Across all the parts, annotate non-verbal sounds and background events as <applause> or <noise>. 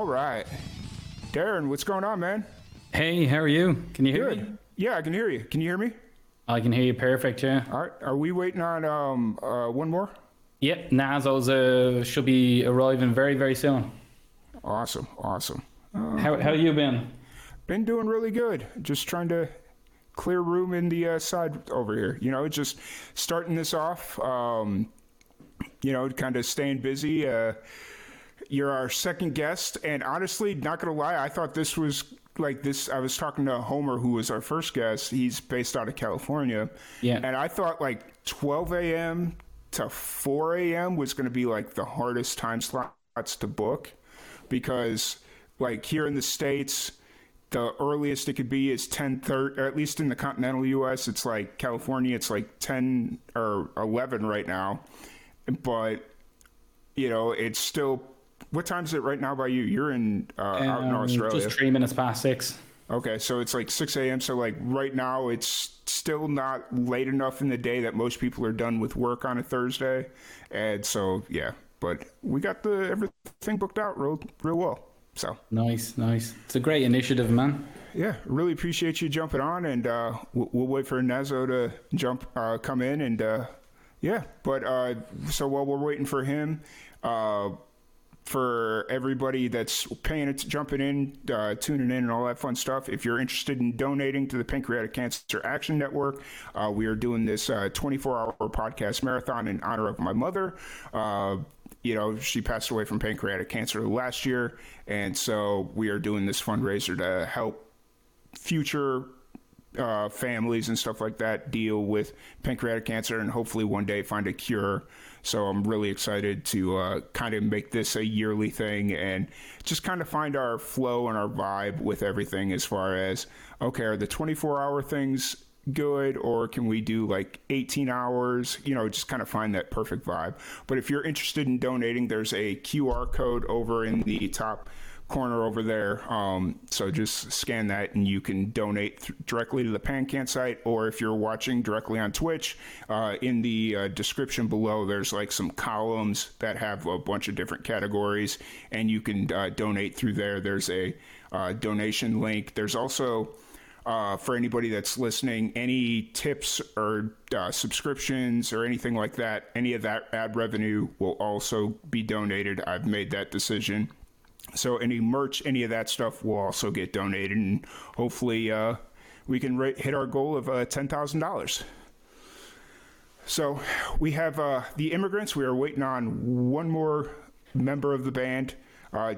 All right. Darren, what's going on, man? Hey, how are you? Can you hear me? Yeah, I can hear you. Can you hear me? I can hear you perfect, yeah. All right. Are we waiting on um uh, one more? Yep, Nazo's uh, should be arriving very, very soon. Awesome. Awesome. How how you been? Been doing really good. Just trying to clear room in the uh, side over here. You know, just starting this off. Um, you know, kind of staying busy. Uh, you're our second guest, and honestly, not gonna lie, I thought this was like this. I was talking to Homer, who was our first guest. He's based out of California. Yeah. And I thought like 12 a.m. to 4 a.m. was gonna be like the hardest time slots to book because like here in the states the earliest it could be is 10 30 at least in the continental us it's like california it's like 10 or 11 right now but you know it's still what time is it right now by you you're in uh, out in Um, australia Just three minutes past six. okay so it's like 6 a.m so like right now it's still not late enough in the day that most people are done with work on a thursday and so yeah but we got the everything booked out real real well so Nice, nice. It's a great initiative, man. Yeah, really appreciate you jumping on, and uh, we'll, we'll wait for Nazo to jump, uh, come in, and uh, yeah. But uh, so while we're waiting for him, uh, for everybody that's paying it, jumping in, uh, tuning in, and all that fun stuff. If you're interested in donating to the Pancreatic Cancer Action Network, uh, we are doing this uh, 24-hour podcast marathon in honor of my mother. Uh, you know, she passed away from pancreatic cancer last year, and so we are doing this fundraiser to help future uh, families and stuff like that deal with pancreatic cancer and hopefully one day find a cure. So I'm really excited to uh, kind of make this a yearly thing and just kind of find our flow and our vibe with everything as far as okay, are the 24 hour things good or can we do like 18 hours you know just kind of find that perfect vibe but if you're interested in donating there's a qr code over in the top corner over there um, so just scan that and you can donate th- directly to the pancan site or if you're watching directly on twitch uh, in the uh, description below there's like some columns that have a bunch of different categories and you can uh, donate through there there's a uh, donation link there's also uh, for anybody that's listening, any tips or uh, subscriptions or anything like that, any of that ad revenue will also be donated. I've made that decision. So any merch, any of that stuff will also get donated, and hopefully uh, we can hit our goal of uh, ten thousand dollars. So we have uh, the immigrants. We are waiting on one more member of the band. Uh,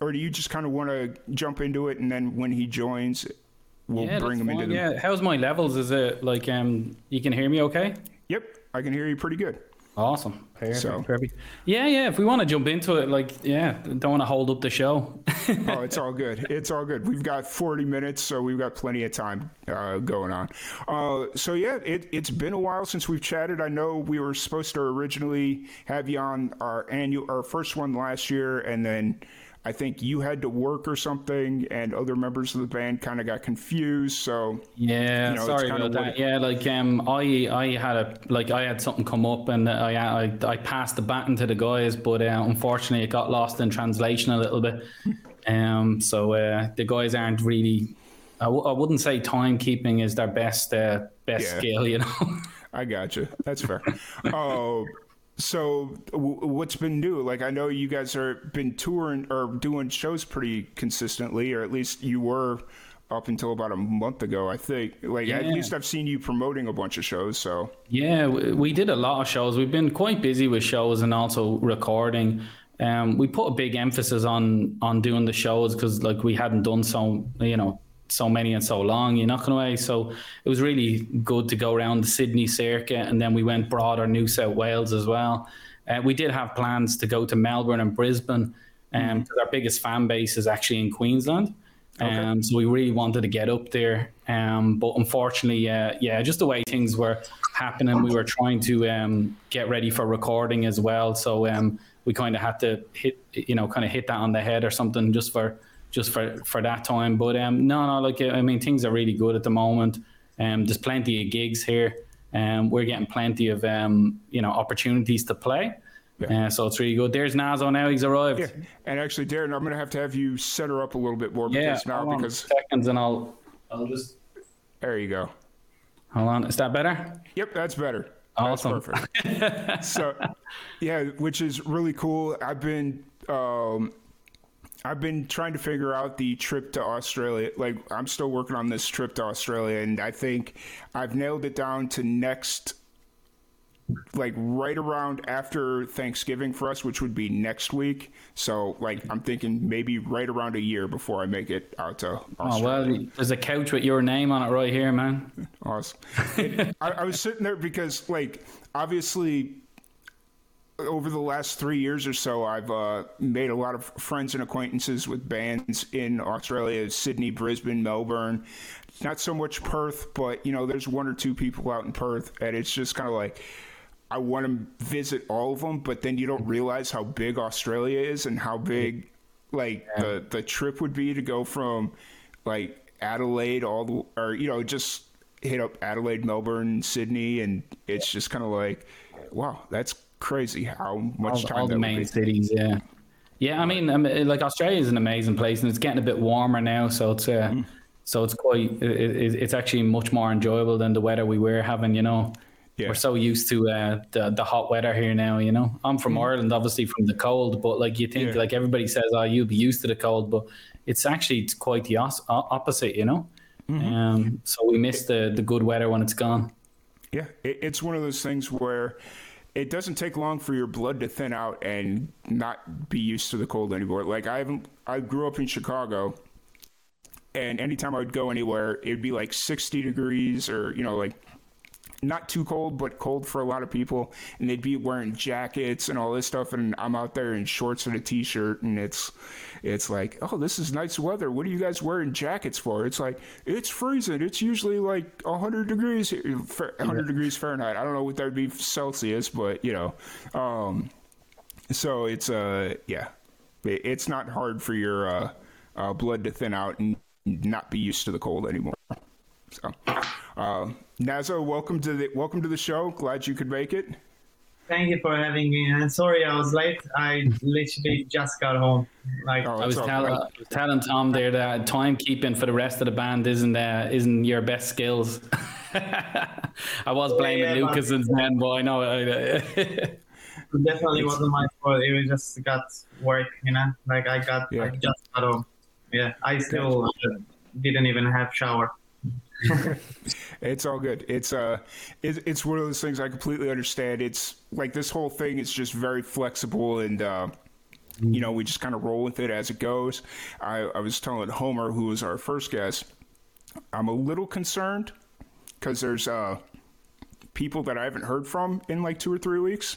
or do you just kind of want to jump into it and then when he joins, we'll yeah, bring him into the. Yeah, how's my levels? Is it like um you can hear me okay? Yep, I can hear you pretty good. Awesome. Perfect. So- perfect. Yeah, yeah. If we want to jump into it, like, yeah, don't want to hold up the show. <laughs> oh, it's all good. It's all good. We've got 40 minutes, so we've got plenty of time uh, going on. Uh, so, yeah, it, it's been a while since we've chatted. I know we were supposed to originally have you on our annual, our first one last year, and then I think you had to work or something, and other members of the band kind of got confused. So, Yeah, You know, sorry about that. Yeah, like um, I I had a like I had something come up and I I, I passed the baton to the guys, but uh, unfortunately it got lost in translation a little bit. <laughs> Um, so uh, the guys aren't really. I, w- I wouldn't say timekeeping is their best uh, best Yeah. skill, you know. <laughs> I got you. That's fair. Oh, so w- what's been new? Like I know you guys are been touring or doing shows pretty consistently, or at least you were up until about a month ago. I think. Like at least I've seen you promoting a bunch of shows. So Yeah, we we did a lot of shows. We've been quite busy with shows and also recording. Um, we put a big emphasis on on doing the shows because like we hadn't done so, you know, so many and so long. You're not going away. So it was really good to go around the Sydney circuit, and then we went broader New South Wales as well. Uh, we did have plans to go to Melbourne and Brisbane, because um, our biggest fan base is actually in Queensland. Okay. Um, so we really wanted to get up there, um, but unfortunately, uh, yeah, just the way things were happening, we were trying to um, get ready for recording as well. So um, we kind of had to hit, you know, kind of hit that on the head or something just for just for for that time. But um, no, no, like I mean, things are really good at the moment. Um, there's plenty of gigs here, and um, we're getting plenty of um, you know opportunities to play. Yeah. Uh, so it's really good. There's Nazo now. He's arrived. Yeah. And actually, Darren, I'm going to have to have you set her up a little bit more yeah, now because seconds and I'll I'll just. There you go. Hold on. Is that better? Yep, that's better. Awesome. That's perfect. so, yeah, which is really cool. I've been um, I've been trying to figure out the trip to Australia. Like, I'm still working on this trip to Australia, and I think I've nailed it down to next like right around after Thanksgiving for us, which would be next week. So, like, I'm thinking maybe right around a year before I make it out to Australia. Oh well, there's a couch with your name on it right here, man. <laughs> Awesome. I, I was sitting there because, like, obviously, over the last three years or so, I've uh, made a lot of friends and acquaintances with bands in Australia, Sydney, Brisbane, Melbourne. Not so much Perth, but you know, there's one or two people out in Perth, and it's just kind of like I want to visit all of them, but then you don't realize how big Australia is and how big like yeah. the the trip would be to go from like Adelaide all the or you know just hit up Adelaide, Melbourne, Sydney, and it's just kind of like, wow, that's crazy how much all, time all the main cities, yeah. Yeah, I mean, I mean, like Australia is an amazing place, and it's getting a bit warmer now, so it's uh, mm. so it's quite it, it's actually much more enjoyable than the weather we were having, you know. Yeah. We're so used to uh, the the hot weather here now. You know, I'm from mm. Ireland, obviously from the cold, but like you think, yeah. like everybody says, oh, you'll be used to the cold, but it's actually quite the os- opposite. You know, mm-hmm. um, so we miss the the good weather when it's gone. Yeah, it, it's one of those things where it doesn't take long for your blood to thin out and not be used to the cold anymore. Like I haven't, I grew up in Chicago, and anytime I would go anywhere, it'd be like 60 degrees or you know like not too cold, but cold for a lot of people. And they'd be wearing jackets and all this stuff, and I'm out there in shorts and a t-shirt, and it's it's like, oh, this is nice weather. What are you guys wearing jackets for? It's like it's freezing. It's usually like 100 degrees, 100 yeah. degrees Fahrenheit. I don't know what that would be Celsius, but you know, um, so it's uh, yeah, it's not hard for your uh, uh, blood to thin out and not be used to the cold anymore. So, uh, Nazo, welcome to the welcome to the show. Glad you could make it. Thank you for having me. And sorry I was late. I literally just got home. Like oh, I was telling, telling Tom there that timekeeping for the rest of the band isn't uh, isn't your best skills. <laughs> I was blaming yeah, Lucas and Zen, but I know. it definitely wasn't my fault. It was just got work, you know. Like I got, yeah. I just got home. Yeah, I still didn't even have shower. <laughs> it's all good. It's uh, it, it's one of those things I completely understand. It's like this whole thing is just very flexible and. uh you know, we just kind of roll with it as it goes. I, I was telling Homer, who was our first guest, I'm a little concerned because there's uh, people that I haven't heard from in like two or three weeks.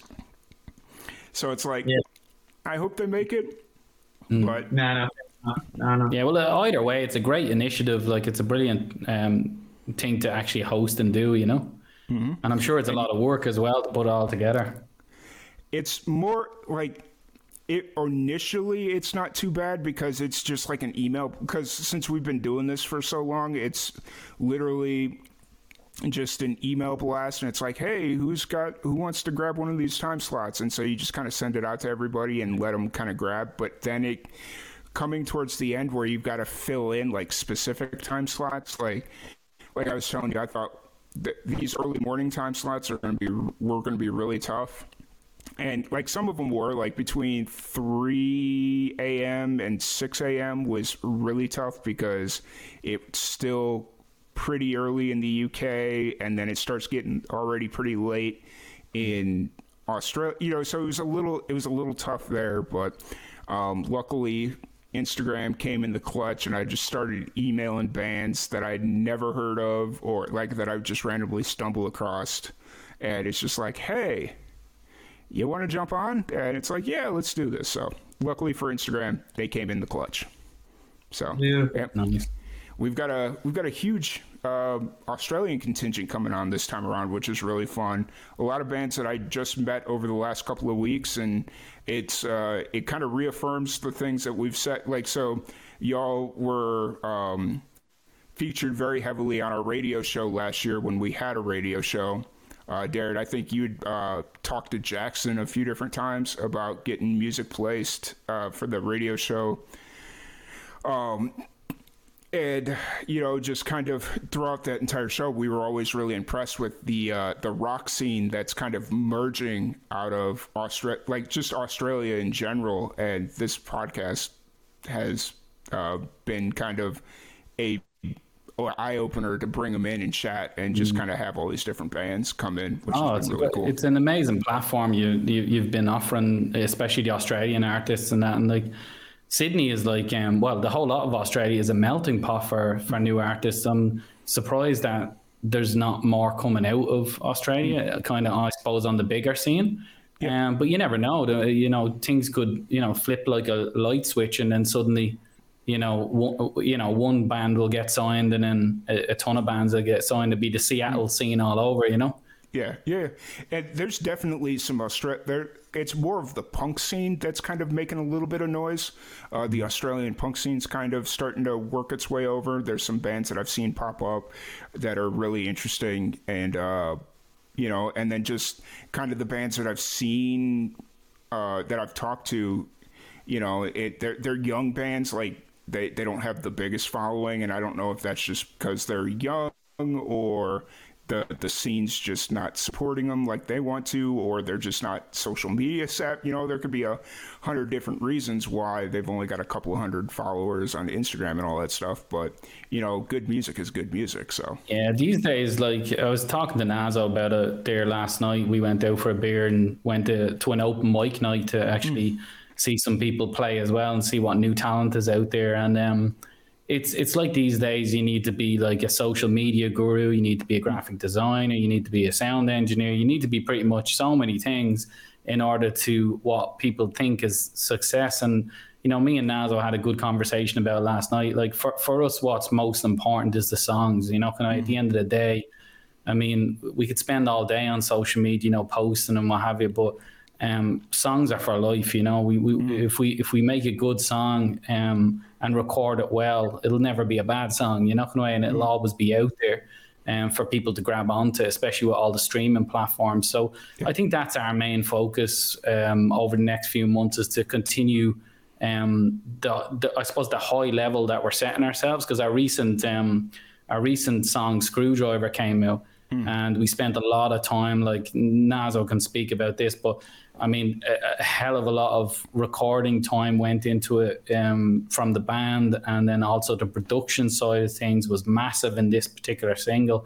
So it's like, yeah. I hope they make it. Mm. But no, no. No, no. Yeah, well, uh, either way, it's a great initiative. Like, it's a brilliant um, thing to actually host and do, you know? Mm-hmm. And I'm sure it's a lot of work as well to put it all together. It's more like it initially it's not too bad because it's just like an email because since we've been doing this for so long it's literally just an email blast and it's like hey who's got who wants to grab one of these time slots and so you just kind of send it out to everybody and let them kind of grab but then it coming towards the end where you've got to fill in like specific time slots. Like like I was telling you, I thought these early morning time slots are going to be were going to be really tough. And like some of them were like between 3 a.m. and 6 a.m. was really tough because it's still pretty early in the UK and then it starts getting already pretty late in Australia. You know, so it was a little it was a little tough there, but um, luckily Instagram came in the clutch and I just started emailing bands that I'd never heard of or like that I just randomly stumble across. And it's just like, hey, you want to jump on? And it's like, yeah, let's do this. So luckily for Instagram, they came in the clutch. So yeah, yeah. Nice. We've got a we've got a huge uh, Australian contingent coming on this time around, which is really fun. A lot of bands that I just met over the last couple of weeks, and it's uh, it kind of reaffirms the things that we've said. Like so, y'all were. Um, featured very heavily on our radio show last year when we had a radio show. Uh, I think you'd uh, talked to Jackson a few different times about getting music placed uh, for the radio show. Um, and you know, just kind of throughout that entire show, we were always really impressed with the uh, the rock scene that's kind of merging out of Australia, like just Australia in general. And this podcast has uh, been kind of a eye opener to bring them in and chat and just mm. kind of have all these different bands come in, which oh, it's really cool. It's an amazing platform you, you have been offering, especially the Australian artists and that, and like Sydney is like, um, well, the whole lot of Australia is a melting pot for for new artists. I'm surprised that there's not more coming out of Australia, kind of, I suppose, on the bigger scene. Yeah. Um, but you never know. The, you know, things could, you know, flip like a light switch, and then suddenly, you know, one, you know, one band will get signed, and then a, a ton of bands will get signed to be the Seattle scene all over. You know. Yeah, yeah, and there's definitely some Australia. There, it's more of the punk scene that's kind of making a little bit of noise. Uh, the Australian punk scene's kind of starting to work its way over. There's some bands that I've seen pop up that are really interesting, and uh, you know, and then just kind of the bands that I've seen uh, that I've talked to. You know, it they're they're young bands like they they don't have the biggest following, and I don't know if that's just because they're young or the the scene's just not supporting them like they want to, or they're just not social media set. You know, there could be a hundred different reasons why they've only got a couple hundred followers on Instagram and all that stuff. But you know, good music is good music. So yeah, these days, like I was talking to Nazo about it there last night. We went out for a beer and went to, to an open mic night to actually mm. see some people play as well and see what new talent is out there. And um, it's it's like these days you need to be like a social media guru, you need to be a graphic designer, you need to be a sound engineer, you need to be pretty much so many things in order to what people think is success. And you know, me and Nazo had a good conversation about last night. Like for, for us, what's most important is the songs. You know, can I, at the mm-hmm. end of the day, I mean, we could spend all day on social media, you know, posting and what have you, but um, songs are for life. You know, we, we mm. if we if we make a good song um, and record it well, it'll never be a bad song. You know, and it'll mm. always be out there. Um, for people to grab onto, especially with all the streaming platforms. So yeah. I think that's our main focus um, over the next few months is to continue um, the, the, I suppose the high level that we're setting ourselves because our recent um, our recent song Screwdriver came out. Mm. And we spent a lot of time, like Nazo can speak about this, but I mean, a, a, hell of a lot of recording time went into it um, from the band, and then also the production side of things was massive in this particular single.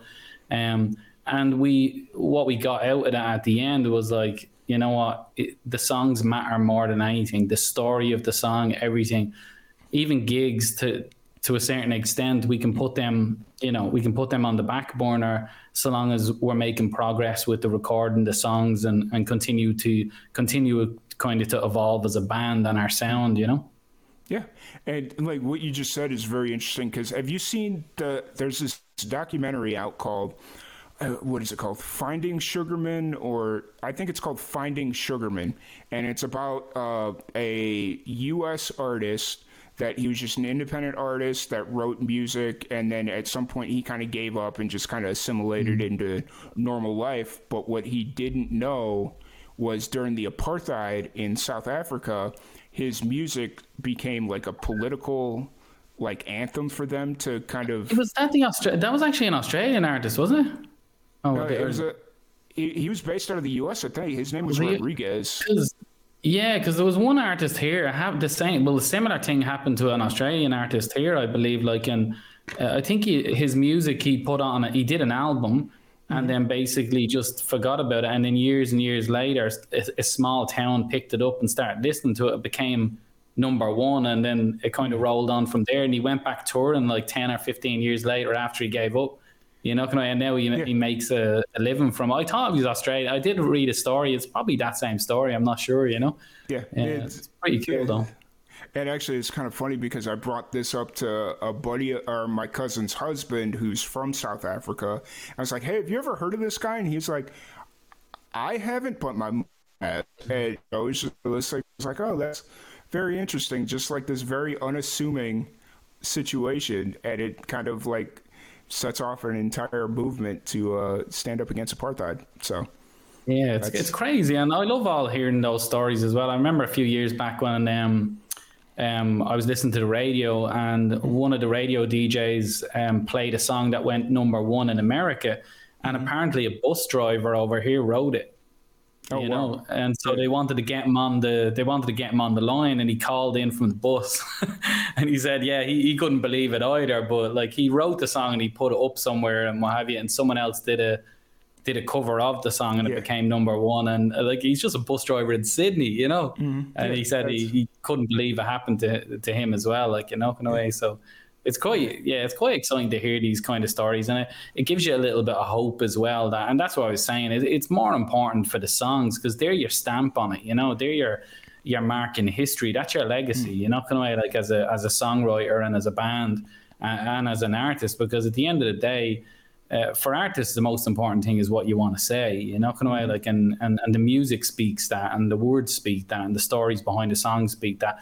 Um, and we, what we got out of that at the end was like, you know what, it, the songs matter more than anything. The story of the song, everything, even gigs to to a certain extent, we can put them, you know, we can put them on the back burner so long as we're making progress with the recording the songs and, and continue to continue kind of to evolve as a band and our sound, you know? Yeah. And like what you just said is very interesting because have you seen the, there's this documentary out called, uh, what is it called? Finding Sugarman, or I think it's called Finding Sugarman. And it's about uh, a U.S. artist that he was just an independent artist that wrote music and then at some point he kind of gave up and just kind of assimilated mm-hmm. into normal life. But what he didn't know was during the apartheid in South Africa his music became like a political like anthem for them to kind of it was that the Austra- that was actually an Australian artist wasn't it? Oh uh, it was a he, he, was based out of the US I think. His name was, was Rodriguez yeah, because there was one artist here. I have the same. Well, a similar thing happened to an Australian artist here, I believe. Like, and uh, I think he, his music he put on. A, he did an album, and mm-hmm. then basically just forgot about it. And then years and years later, a, a, small town picked it up and started listening to it. It became number one, and then it kind of rolled on from there. And he went back touring like ten or fifteen years later after he gave up. You know, can I? and now he, yeah. he makes a, a, living from. I thought he was Australian. I did read a story. It's probably that same story. I'm not sure. You know. Yeah, it's, it's, pretty cool yeah. though. And actually, it's kind of funny because I brought this up to a buddy or my cousin's husband who's from South Africa. I was like, "Hey, have you ever heard of this guy?" And he's like, "I haven't, but my mom has." And I was just like, was like, "Oh, that's very interesting." Just like this very unassuming situation, and it kind of like sets off an entire movement to uh, stand up against apartheid. So. Yeah, it's, it's crazy, and I love all hearing those stories as well. I remember a few years back when um, um, I was listening to the radio, and one of the radio DJs um, played a song that went number one in America, and mm-hmm. apparently a bus driver over here wrote it. Oh, you wow. know, and so they wanted to get him on the they wanted to get him on the line, and he called in from the bus, <laughs> and he said, yeah, he, he couldn't believe it either, but like he wrote the song and he put it up somewhere and what have you, and someone else did a did a cover of the song and yeah. it became number one. And uh, like he's just a bus driver in Sydney, you know. Mm-hmm. And yeah, he said he, he couldn't believe it happened to to him as well, like you know, in a way. So it's quite yeah, it's quite exciting to hear these kind of stories, and it, it gives you a little bit of hope as well. That and that's what I was saying. It, it's more important for the songs because they're your stamp on it, you know. They're your your mark in history. That's your legacy, mm. you know, kind of way like as a as a songwriter and as a band and, and as an artist. Because at the end of the day uh, for artists, the most important thing is what you want to say. You know, kind of way, like, and, and and the music speaks that, and the words speak that, and the stories behind the songs speak that.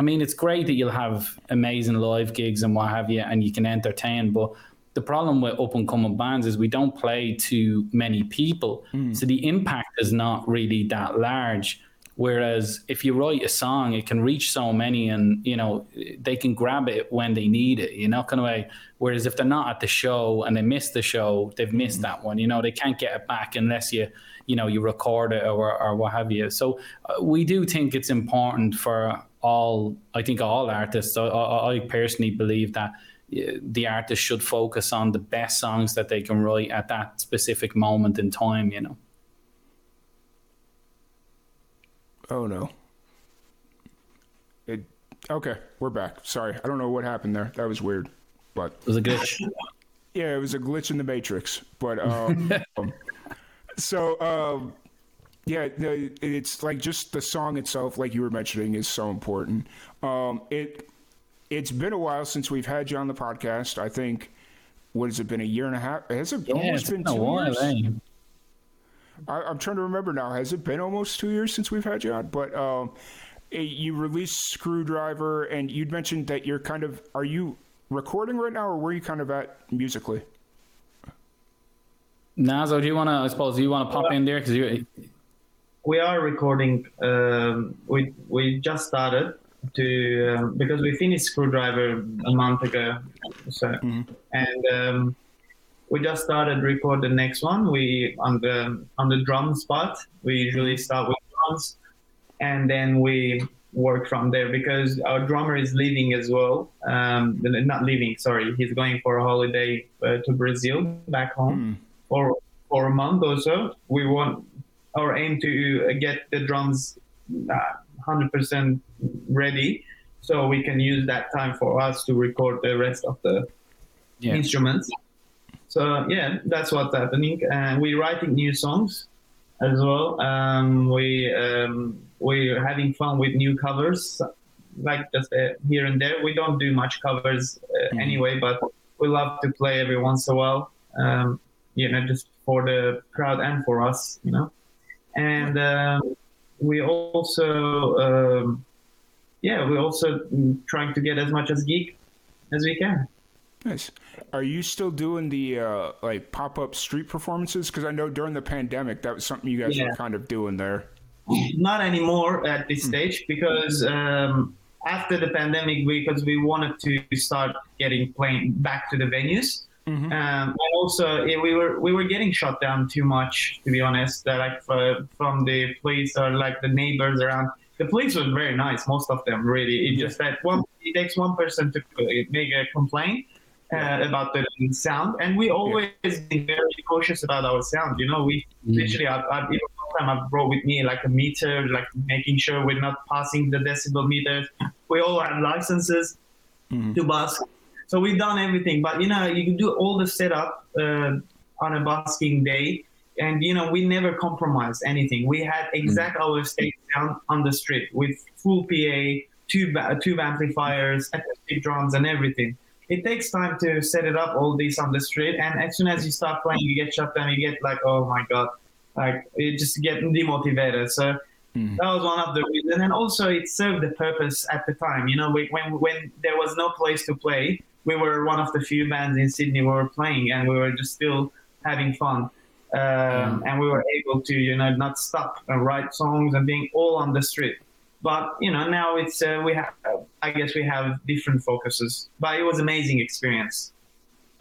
I mean, it's great that you'll have amazing live gigs and what have you, and you can entertain, but the problem with up and coming bands is we don't play to many people, mm. so the impact is not really that large. Whereas if you write a song, it can reach so many, and you know they can grab it when they need it. You know, kind of way. Whereas if they're not at the show and they miss the show, they've missed mm-hmm. that one. You know, they can't get it back unless you, you know, you record it or or what have you. So uh, we do think it's important for all. I think all artists. I, I, I personally believe that the artist should focus on the best songs that they can write at that specific moment in time. You know. Oh no. It okay, we're back. Sorry. I don't know what happened there. That was weird. But it was a glitch. Yeah, it was a glitch in the matrix. But um, <laughs> so um, yeah, it's like just the song itself, like you were mentioning, is so important. Um, it it's been a while since we've had you on the podcast. I think what has it been a year and a half? Has it yeah, almost been, been two while, years? Eh? I, am trying to remember now. Has it been almost two years since we've had you on? But um, you released Screwdriver, and you'd mentioned that you're kind of are you recording right now, or where are you kind of at musically? Nazo, do you want to? I suppose you want to pop in there because you. We are recording. Um, we we just started to um, because we finished Screwdriver a month ago, so mm-hmm. and. Um, we just started record the next one. We on the on the drum spot. We usually start with drums, and then we work from there because our drummer is leaving as well. Um, not leaving, sorry, he's going for a holiday uh, to Brazil back home mm. for for a month or so. We want our aim to get the drums uh, hundred percent ready, so we can use that time for us to record the rest of the yeah. instruments. So yeah, that's what's happening. And we're writing new songs as well. Um, we um, we're having fun with new covers, like just uh, here and there. We don't do much covers uh, mm. anyway, but we love to play every once in a while. Um, you know, just for the crowd and for us, you know. And um, we also, um, yeah, we're also trying to get as much as geek as we can. Nice. Are you still doing the uh, like pop up street performances? Because I know during the pandemic that was something you guys yeah. were kind of doing there. Not anymore at this hmm. stage because um, after the pandemic, because we wanted to start getting playing back to the venues. Mm-hmm. Um, and also, we were we were getting shut down too much, to be honest. Uh, like uh, from the police or like the neighbors around. The police was very nice, most of them really. It just that one it takes one person to make a complaint, uh, about the sound, and we always yeah. been very cautious about our sound. You know, we mm. literally, I've, I've, even time I brought with me like a meter, like making sure we're not passing the decibel meters. We all have licenses Mhm. to bus, so we've done everything. But you know, you can do all the setup uh, on a busking day, and you know, we never compromised anything. We had exact our stage down on the street with full PA, tube tube amplifiers, acoustic drums, and everything it takes time to set it up all these on the street and as soon as you start playing you get shut down you get like oh my god. Like you just get demotivated. So Mhm. that was one of the reasons. And also it served the purpose at the time. You know we, when when there was no place to play we were one of the few bands in sydney we were playing and we were just still having fun. Um, and we were able to you know not stop and write songs and being all on the street but you know now it's uh, we have i guess we have different focuses but it was amazing experience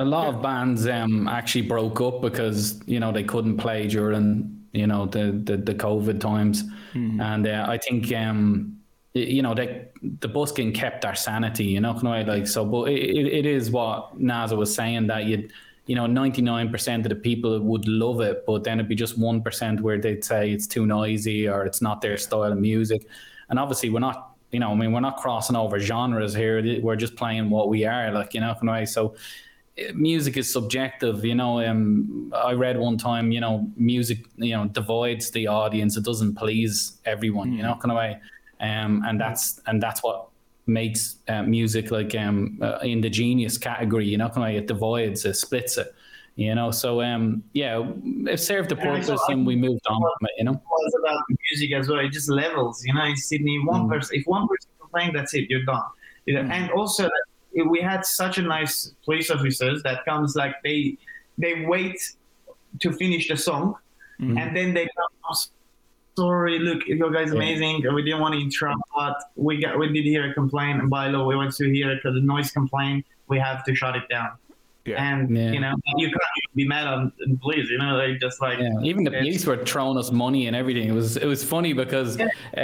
A lot of bands um, actually broke up because you know they couldn't play during you know the the, the COVID times, and uh, I think um, y- you know they the busking kept our sanity. You know, kind of like so. But it, it, it is what Nazo was saying that you you know ninety nine percent of the people would love it, but then it'd be just one percent where they'd say it's too noisy or it's not their style of music. And obviously, we're not. You know, I mean, we're not crossing over genres here. We're just playing what we are, like you know, of way. So, music is subjective you know um, i read one time you know music you know divides the audience it doesn't please everyone you know kind of way um, and that's and that's what makes uh, music like um uh, in the genius category you know kind of way it divides it splits it you know so um yeah it served the Yeah, purpose saw- and we moved on from it you know it was about the music as well it just levels you know in sydney one Mm. person if one person playing that's it you're done You know, Mm. and also we had such a nice police officers that comes like they they wait to finish the song Mm-hmm. and then they come "Oh, sorry look your guys amazing we didn't want to interrupt but we got we did hear a complaint and by law we want to hear the noise complaint we have to shut it down Yeah. and Yeah. you know you can't be mad on the police you know they just like Yeah, even the police were throwing us money and everything. It was it was funny because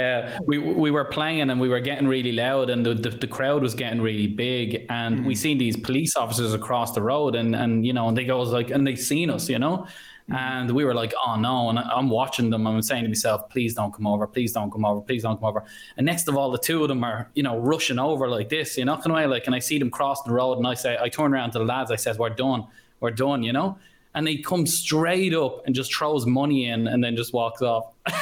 uh, we we were playing and we were getting really loud and the, the, the crowd was getting really big and we seen these police officers across the road and and you know and they goes like and they seen us you know Mm-hmm. and we were like oh no. And I'm watching them. I'm saying to myself please don't come over. Please don't come over. Please don't come over. And next of all the two of them are you know rushing over like this you know kind of way. Like and I see them cross the road and I say I turn around to the lads. I says we're done. We're done you know? And they come straight up and just throws money in and then just walks off. <laughs>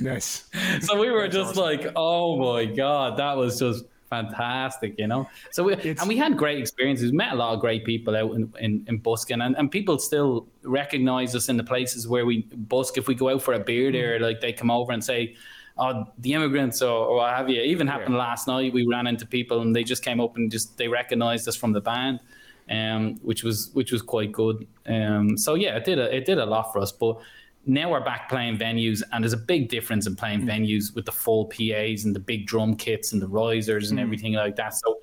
Nice. so we were just like, oh my god, that was just fantastic, you know. So we It's- and we had great experiences. We met a lot of great people out in in, in busking, and, and people still recognize us in the places where we busk. If we go out for a beer there, like they come over and say. Oh, the immigrants or, or what have you. Even happened last night. We ran into people and they just came up and just they recognized us from the band um, which was which was quite good. Um, so yeah, it did a, it did a lot for us. But now we're back playing venues, and there's a big difference in playing venues with the full PA's and the big drum kits and the risers and everything like that. So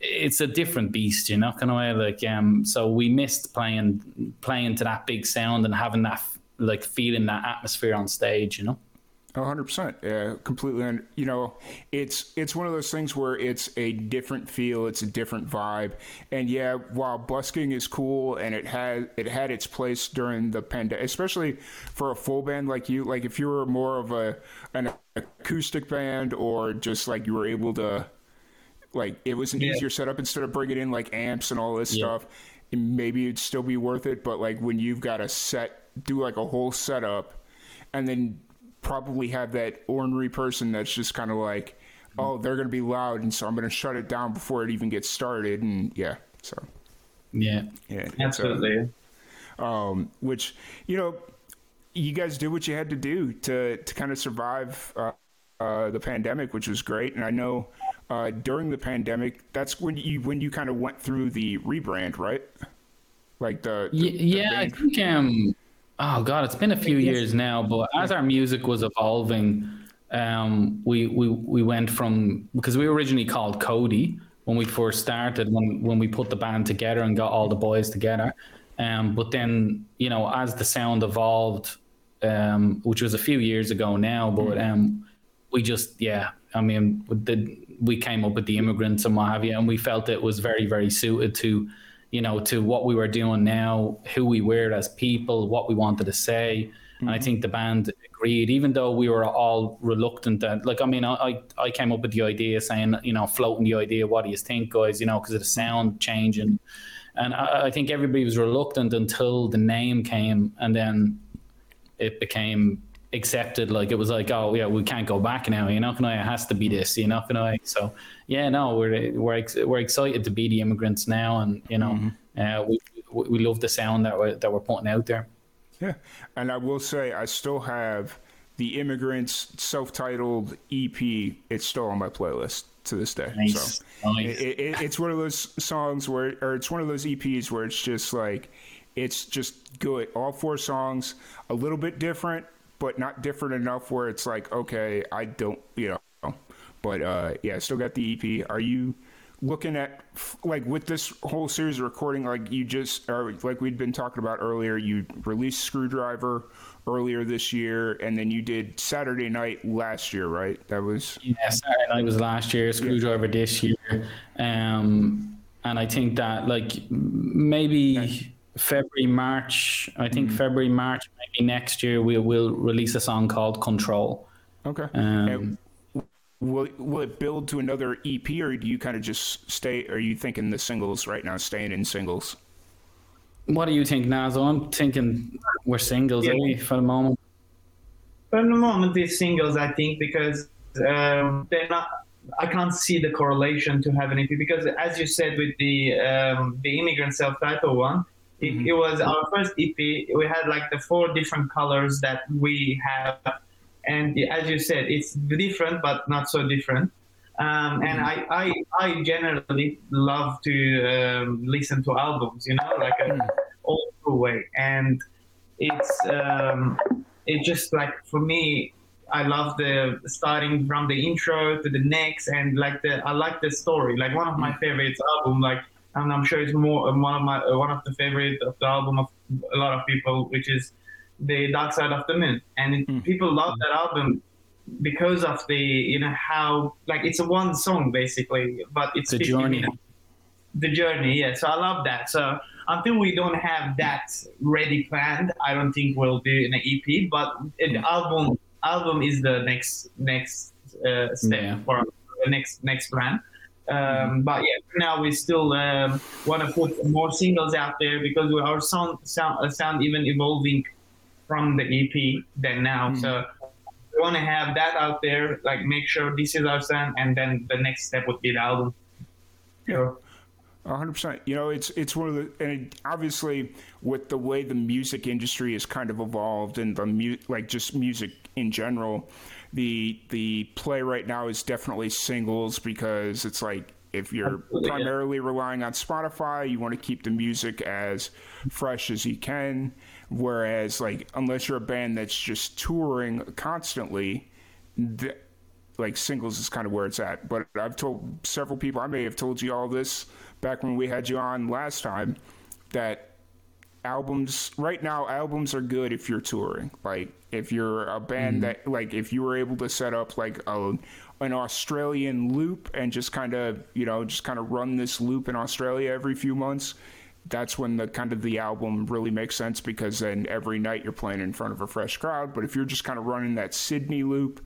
it's a different beast, you know, kind of way. Like um, so we missed playing playing to that big sound and having that like feeling that atmosphere on stage, you know. Hundred percent, yeah, completely. And you know, it's it's one of those things where it's a different feel, it's a different vibe, and yeah, while busking is cool and it had it had its place during the pandemic, especially for a full band like you. Like if you were more of a an acoustic band or just like you were able to, like it was an Yeah. easier setup instead of bringing in like amps and all this Yeah. stuff. Maybe it'd still be worth it, but like when you've got a set, do like a whole setup, and then probably have that ornery person that's just kind of like, oh, they're going to be loud, and so I'm going to shut it down before it even gets started. And yeah, so Yeah. yeah, uh, absolutely um, which you know, you guys did what you had to do to to kind of survive uh, uh, the pandemic, which was great. And I know uh, during the pandemic, that's when you when you kind of went through the rebrand, right? Like the, the- Y- the yeah, I think um oh god, it's been a few years now, but as our music was evolving, um we we we went from because we were originally called Cody when we first started when when we put the band together and got all the boys together. Um but then, you know, as the sound evolved um which was a few years ago now, but um we just yeah, I mean the we came up with the immigrants and what have you, and we felt it was very, very suited to you know, to what we were doing now, who we were as people, what we wanted to say. and I mm-hmm. think the band agreed, even though we were all reluctant. That, like, I mean, I I came up with the idea, saying, you know, floating the idea, what do you think, guys? You know, because of the sound changing, and I, I think everybody was reluctant until the name came, and then it became accepted like it was like oh yeah we can't go back now you know can I it has to be this you know can I so yeah no we're we're we're excited to be the immigrants now and you know mm-hmm. uh, we we love the sound that we're, that we're putting out there yeah and I will say I still have the immigrants self-titled EP it's still on my playlist to this day nice. so nice. It, it, it's one of those songs where or it's one of those EPs where it's just like it's just good all four songs a little bit different but not different enough where it's like, okay, I don't, you know. But uh, yeah, still got the EP. Are you looking at like with this whole series of recording? Like you just, or like we'd been talking about earlier, you released Screwdriver earlier this year, and then you did Saturday Night last year, right? That was yeah, Saturday Night was last year, Screwdriver yeah. this year, um, and I think that like maybe. Nice February, March. I think mm-hmm. February, March, maybe next year we will release a song called Control. Okay. Um, will will it build to another EP, or do you kind of just stay? Are you thinking the singles right now, staying in singles? What do you think, Nazo? I'm thinking we're singles, yeah. we, for the moment? For the moment, it's singles, I think, because um, they're not. I can't see the correlation to have an EP because, as you said, with the um, the immigrant self-titled one, it, mm-hmm. it, was our first EP. We had like the four different colors that we have, and as you said, it's different but not so different. Um, and mm-hmm. I, I, I generally love to um, listen to albums, you know, like an mm. old school way. And it's um, it's just like for me, I love the starting from the intro to the next, and like the I like the story. Like one of my mm. favorites album, like and I'm sure it's more one of my one of the favorite of the album of a lot of people, which is the Dark Side of the Moon, and it, mm. people love that album because of the you know how like it's a one song basically, but it's the journey. Minutes. The journey, yeah. So I love that. So until we don't have that ready planned, I don't think we'll do an EP. But the hmm. album album is the next next uh, step yeah. for the next next plan. Um, but yeah, now we still um, want to put more singles out there because our sound sound uh, sound even evolving from the EP than now. Mm-hmm. So we want to have that out there, like make sure this is our sound, and then the next step would be the album. Yeah. hundred percent. You know, it's it's one of the and obviously with the way the music industry has kind of evolved and the mu- like just music in general, the the play right now is definitely singles because it's like if you're Absolutely, primarily yeah. relying on Spotify, you want to keep the music as fresh as you can. Whereas, like, unless you're a band that's just touring constantly, the, like singles is kind of where it's at. But I've told several people, I may have told you all this back when we had you on last time, that albums right now albums are good if you're touring like if you're a band mm that like if you were able to set up like a an Australian loop and just kind of you know just kind of run this loop in Australia every few months that's when the kind of the album really makes sense because then every night you're playing in front of a fresh crowd but if you're just kind of running that Sydney loop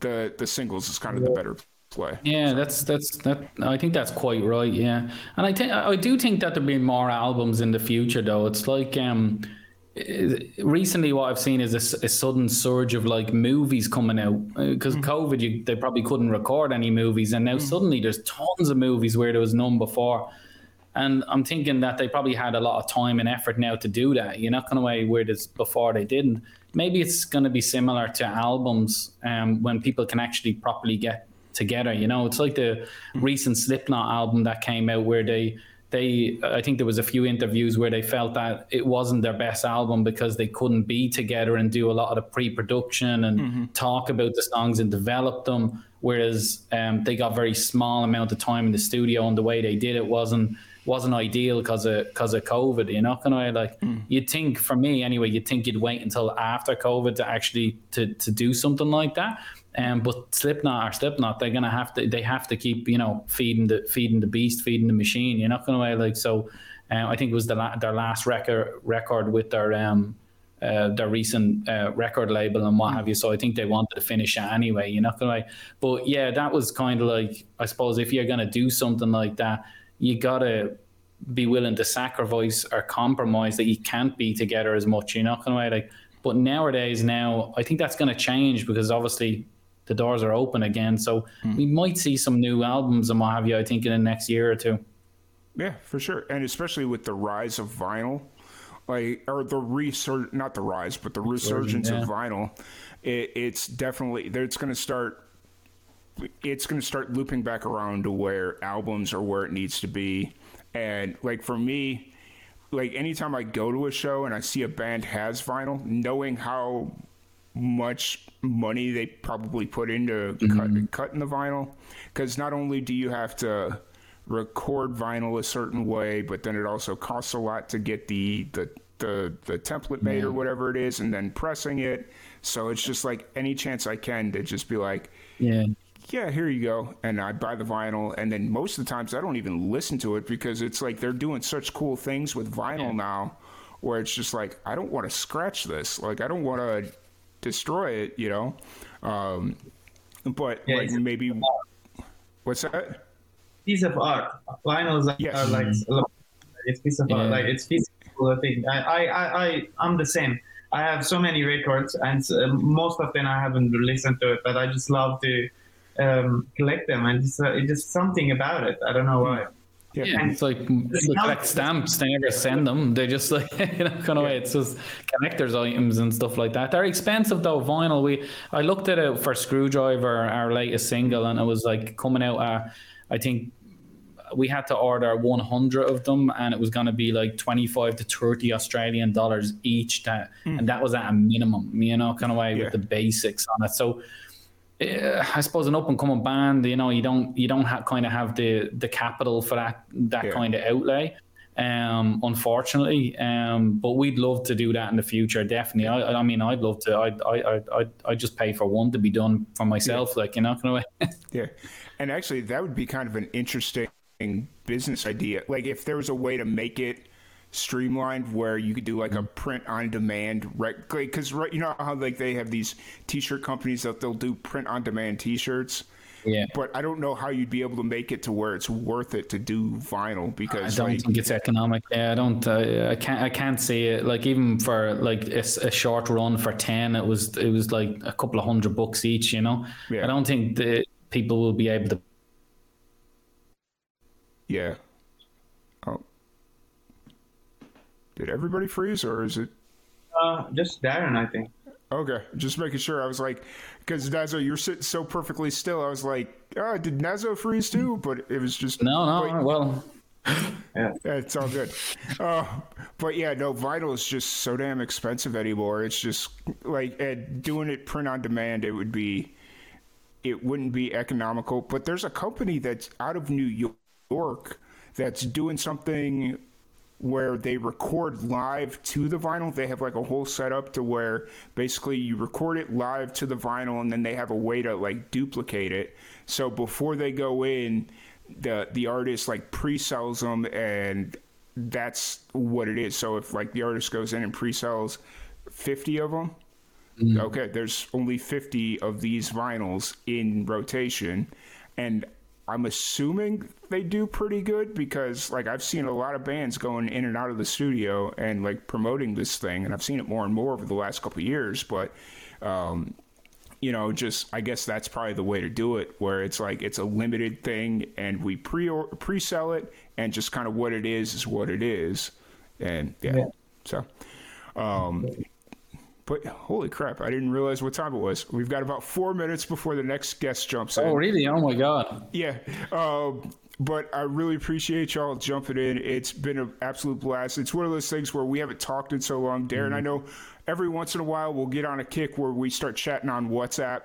the the singles is kind of yeah. the better play. Yeah, that's that's that. I think that's quite right. Yeah, and I think I do think that there'll be more albums in the future, though. It's like um, recently what I've seen is a, a, sudden surge of like movies coming out because uh, mm. COVID, you, they probably couldn't record any movies, and now mm. suddenly there's tons of movies where there was none before. And I'm thinking that they probably had a lot of time and effort now to do that. You're not going to way where this before they didn't. Maybe it's going to be similar to albums um, when people can actually properly get together. You know, it's like the mm. recent Slipknot album that came out where they they I think there was a few interviews where they felt that it wasn't their best album because they couldn't be together and do a lot of the pre-production and mm-hmm. talk about the songs and develop them. Whereas um, they got very small amount of time in the studio and the way they did it wasn't wasn't ideal because of because of COVID. You know, kind of like mm. you'd think for me anyway, you'd think you'd wait until after COVID to actually to to do something like that. Um, but Slipknot or Slipknot, they're gonna have to. They have to keep, you know, feeding the feeding the beast, feeding the machine. You're not gonna like so. Um, I think it was the la- their last record record with their um uh, their recent uh, record label and what have you. So I think they wanted to finish it anyway. You're not gonna like, but yeah, that was kind of like I suppose if you're gonna do something like that, you gotta be willing to sacrifice or compromise that you can't be together as much. You're not gonna like. But nowadays, now I think that's going to change because obviously the doors are open again. So mm. we might see some new albums and what have you. I think in the next year or two. Yeah, for sure, and especially with the rise of vinyl, like or the resurg not the rise, but the resurgence yeah. of vinyl, it, it's definitely it's going to start. It's going to start looping back around to where albums are where it needs to be, and like for me, like anytime I go to a show and I see a band has vinyl, knowing how much money they probably put into mm-hmm. cut, cutting the vinyl, because not only do you have to record vinyl a certain way, but then it also costs a lot to get the the the, the template made yeah. or whatever it is, and then pressing it. So it's just like any chance I can to just be like, yeah, yeah, here you go. And I buy the vinyl. And then most of the times I don't even listen to it because it's like they're doing such cool things with vinyl yeah. now where it's just like, I don't want to scratch this. Like, I don't want to destroy it, you know? Um, but yeah, like maybe, what's that? Piece of art. Vinyls yes. are like, it's piece of yeah. art. Like, it's physical thing. I, I, I, I'm the same. I have so many records, and uh, most of them I haven't listened to it, but I just love to um, collect them, and it's, uh, it's just something about it. I don't know why. Yeah, yeah it's like they collect stamps. They never send them. They just <laughs> like you know kind of yeah. way. It's just collectors' items and stuff like that. They're expensive though. Vinyl. We I looked at it for Screwdriver, our latest single, and it was like coming out. Uh, I think we had to order 100 of them and it was going to be like 25 to 30 australian dollars each that mm. and that was at a minimum you know kind of way yeah. with the basics on it so I suppose an up and coming band, you know, you don't you don't have, kind of have the the capital for that that yeah. kind of outlay. Um, unfortunately, um, but we'd love to do that in the future. Definitely. I, I mean, I'd love to. I I I I just pay for one to be done for myself. Yeah. Like you know, kind of <laughs> yeah, and actually, that would be kind of an interesting business idea. Like if there was a way to make it streamlined where you could do like a print on demand right because right you know how like they have these t-shirt companies that they'll do print on demand t-shirts? Yeah. But i don't know how you'd be able to make it to where it's worth it to do vinyl because i don't like, think it's economic. Yeah i don't uh, i can't i can't see it. Like even for like a, a, short run for 10 it was it was like a couple of hundred bucks each you know? Yeah. i don't think the people will be able to yeah Did everybody freeze, or is it? Uh, just Darren, I think. Okay, just making sure. I was like, because Nazo, you're sitting so perfectly still. I was like, oh, did Nazo freeze too? But it was just no, no. Wait. Well, <laughs> yeah, it's all good. Uh, but yeah, no, vinyl is just so damn expensive anymore. It's just like doing it print on demand. It would be, it wouldn't be economical. But there's a company that's out of New York that's doing something where they record live to the vinyl. They have like a whole setup to where basically you record it live to the vinyl and then they have a way to like duplicate it. So before they go in, the the artist like pre-sells them and that's what it is. So if like the artist goes in and pre-sells 50 of them, mm-hmm. okay, there's only 50 of these vinyls in rotation and I'm assuming they do pretty good because like I've seen a lot of bands going in and out of the studio and like promoting this thing and I've seen it more and more over the last couple years but um, you know just I guess that's probably the way to do it where it's like it's a limited thing and we pre pre-sell it and just kind of what it is is what it is and yeah, yeah. so um, but holy crap, I didn't realize what time it was. We've got about four minutes before the next guest jumps in. Oh, really? Oh, my God. Yeah. Um, but I really appreciate y'all jumping in. It's been an absolute blast. It's one of those things where we haven't talked in so long. Darren, mm-hmm. I know every once in a while we'll get on a kick where we start chatting on WhatsApp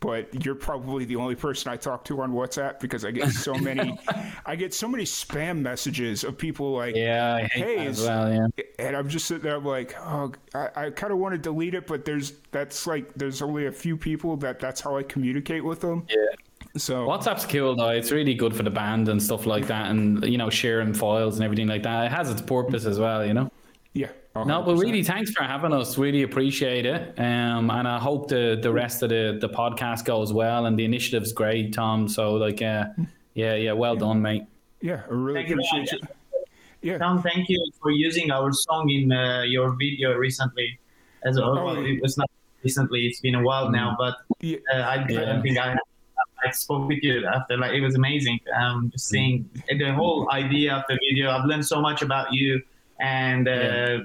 but you're probably the only person I talk to on WhatsApp because I get so many, <laughs> I get so many spam messages of people like, yeah, hey, well, yeah. and I'm just sitting there, I'm like, oh, I, I kind of want to delete it, but there's that's like there's only a few people that that's how I communicate with them. Yeah. So WhatsApp's cool though. It's really good for the band and stuff like that, and you know sharing files and everything like that. It has its purpose as well, you know. Yeah. No, but really, thanks for having us. Really appreciate it. Um, and I hope the the rest of the the podcast goes well. And the initiative's great, Tom. So like, uh, yeah, yeah, well yeah. done, mate. Yeah, I really thank appreciate you. Yeah. Tom, thank you for using our song in uh, your video recently. As well, oh, it was not recently; it's been a while now. But uh, I, yeah. I don't think I I spoke with you after. Like it was amazing. Um, just seeing the whole idea of the video. I've learned so much about you and uh, yeah.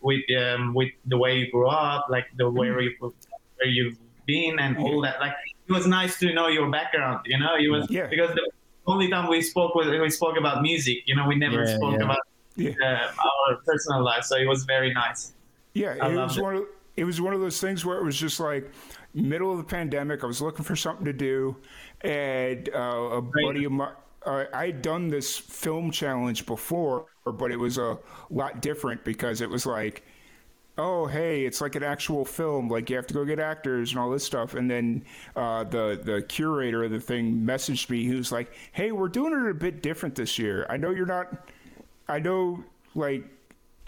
with um, with the way you grew up, like the way mm-hmm. you where you've been and all that. Like it was nice to know your background. You know, it was yeah. because the only time we spoke was we spoke about music. You know, we never yeah, spoke about uh, our personal life, so it was very nice. Yeah, it was one of it was one of those things where it was just like middle of the pandemic. I was looking for something to do, and uh, a buddy of mine. Uh, I had done this film challenge before, but it was a lot different because it was like, oh hey, it's like an actual film. Like you have to go get actors and all this stuff. And then uh, the the curator of the thing messaged me. He was like, hey, we're doing it a bit different this year. I know you're not. I know like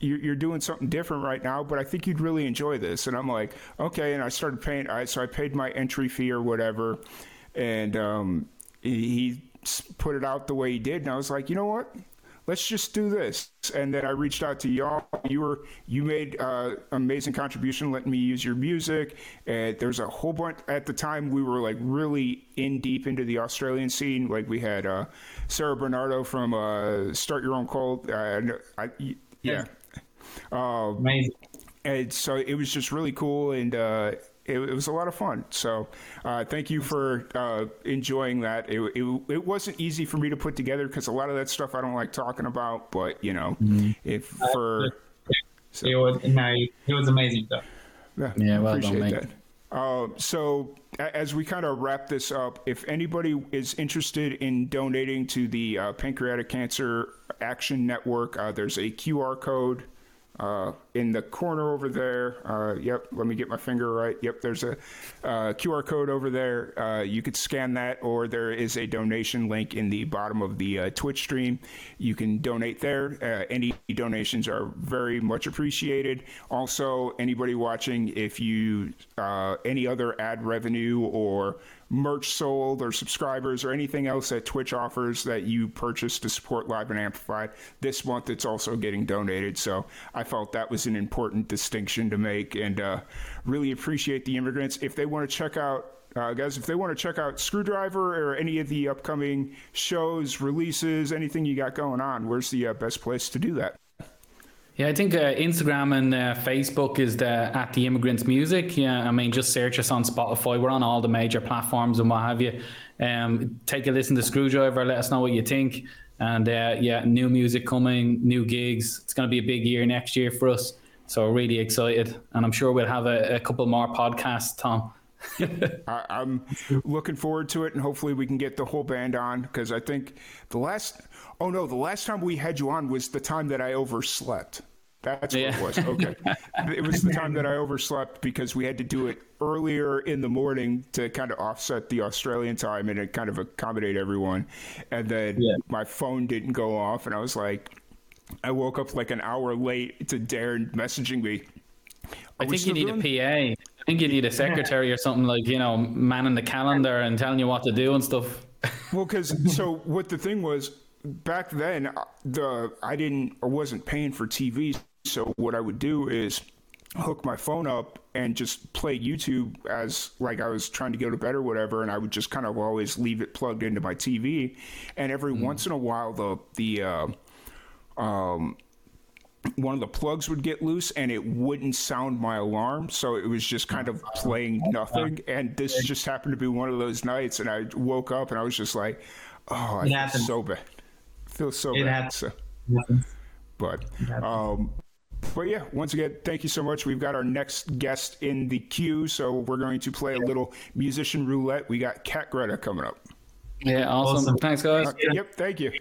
you're doing something different right now, but I think you'd really enjoy this. And I'm like, okay. And I started paying, I, so I paid my entry fee or whatever. And um, he put it out the way he did. And I was like, you know what? Let's just do this. And then I reached out to y'all. You were you made uh, amazing contribution, letting me use your music. And there's a whole bunch at the time. We were like really in deep into the Australian scene. Like we had uh, Sarah Bernardo from uh, Start Your Own Cult. Uh, I, yeah, uh, Amazing. And so it was just really cool, and uh, it, it, was a lot of fun. So uh, thank you for uh, enjoying that. It, it, it, wasn't easy for me to put together because a lot of that stuff I don't like talking about. But you know, mm-hmm. if for so. it was no, it was amazing though. Yeah, yeah well appreciate done, that. Uh, so as we kind of wrap this up, if anybody is interested in donating to the uh, Pancreatic Cancer Action Network, uh, there's a QR code uh, in the corner over there. Uh, yep, let me get my finger right. Yep, there's a uh, QR code over there. Uh, you could scan that, or there is a donation link in the bottom of the uh, Twitch stream. You can donate there. Uh, any donations are very much appreciated. Also, anybody watching, if you any other ad revenue or merch sold or subscribers or anything else that Twitch offers that you purchase to support Live and Amplified. This month, it's also getting donated. So I felt that was an important distinction to make and uh, really appreciate the immigrants. If they want to check out uh, guys, if they want to check out Screwdriver or any of the upcoming shows, releases, anything you got going on, where's the uh, best place to do that? Yeah, I think uh, Instagram and uh, Facebook is the at the Immigrants Music. Yeah, I mean, just search us on Spotify. We're on all the major platforms and what have you. Um, take a listen to Screwdriver. Let us know what you think. And uh, yeah, new music coming, new gigs. It's going to be a big year next year for us. So really excited, and I'm sure we'll have a, a couple more podcasts, Tom. <laughs> I, am looking forward to it, and hopefully we can get the whole band on because I think the last oh no, the last time we had you on was the time that I overslept. That's what yeah. it was. Okay. <laughs> it was the time that I overslept because we had to do it earlier in the morning to kind of offset the Australian time and it kind of accommodate everyone. And then yeah. my phone didn't go off, and I was like, I woke up like an hour late to Darren messaging me. I think you need doing? a PA. I think you need a secretary or something like you know manning the calendar and telling you what to do and stuff. <laughs> Well, because so what the thing was back then, uh, the I didn't or wasn't paying for TV, so what I would do is hook my phone up and just play YouTube as like I was trying to go to bed or whatever, and I would just kind of always leave it plugged into my TV, and every mm. once in a while the the uh, um one of the plugs would get loose and it wouldn't sound my alarm. So it was just kind of playing nothing. <laughs> And this just happened to be one of those nights. And I woke up and I was just like, oh, I feel so bad. I feel so it bad. So, but, um, but yeah, once again, thank you so much. We've got our next guest in the queue. So we're going to play a little musician roulette. We got Cat Greta coming up. Yeah, awesome. awesome. Thanks, guys. Uh, yep, thank you.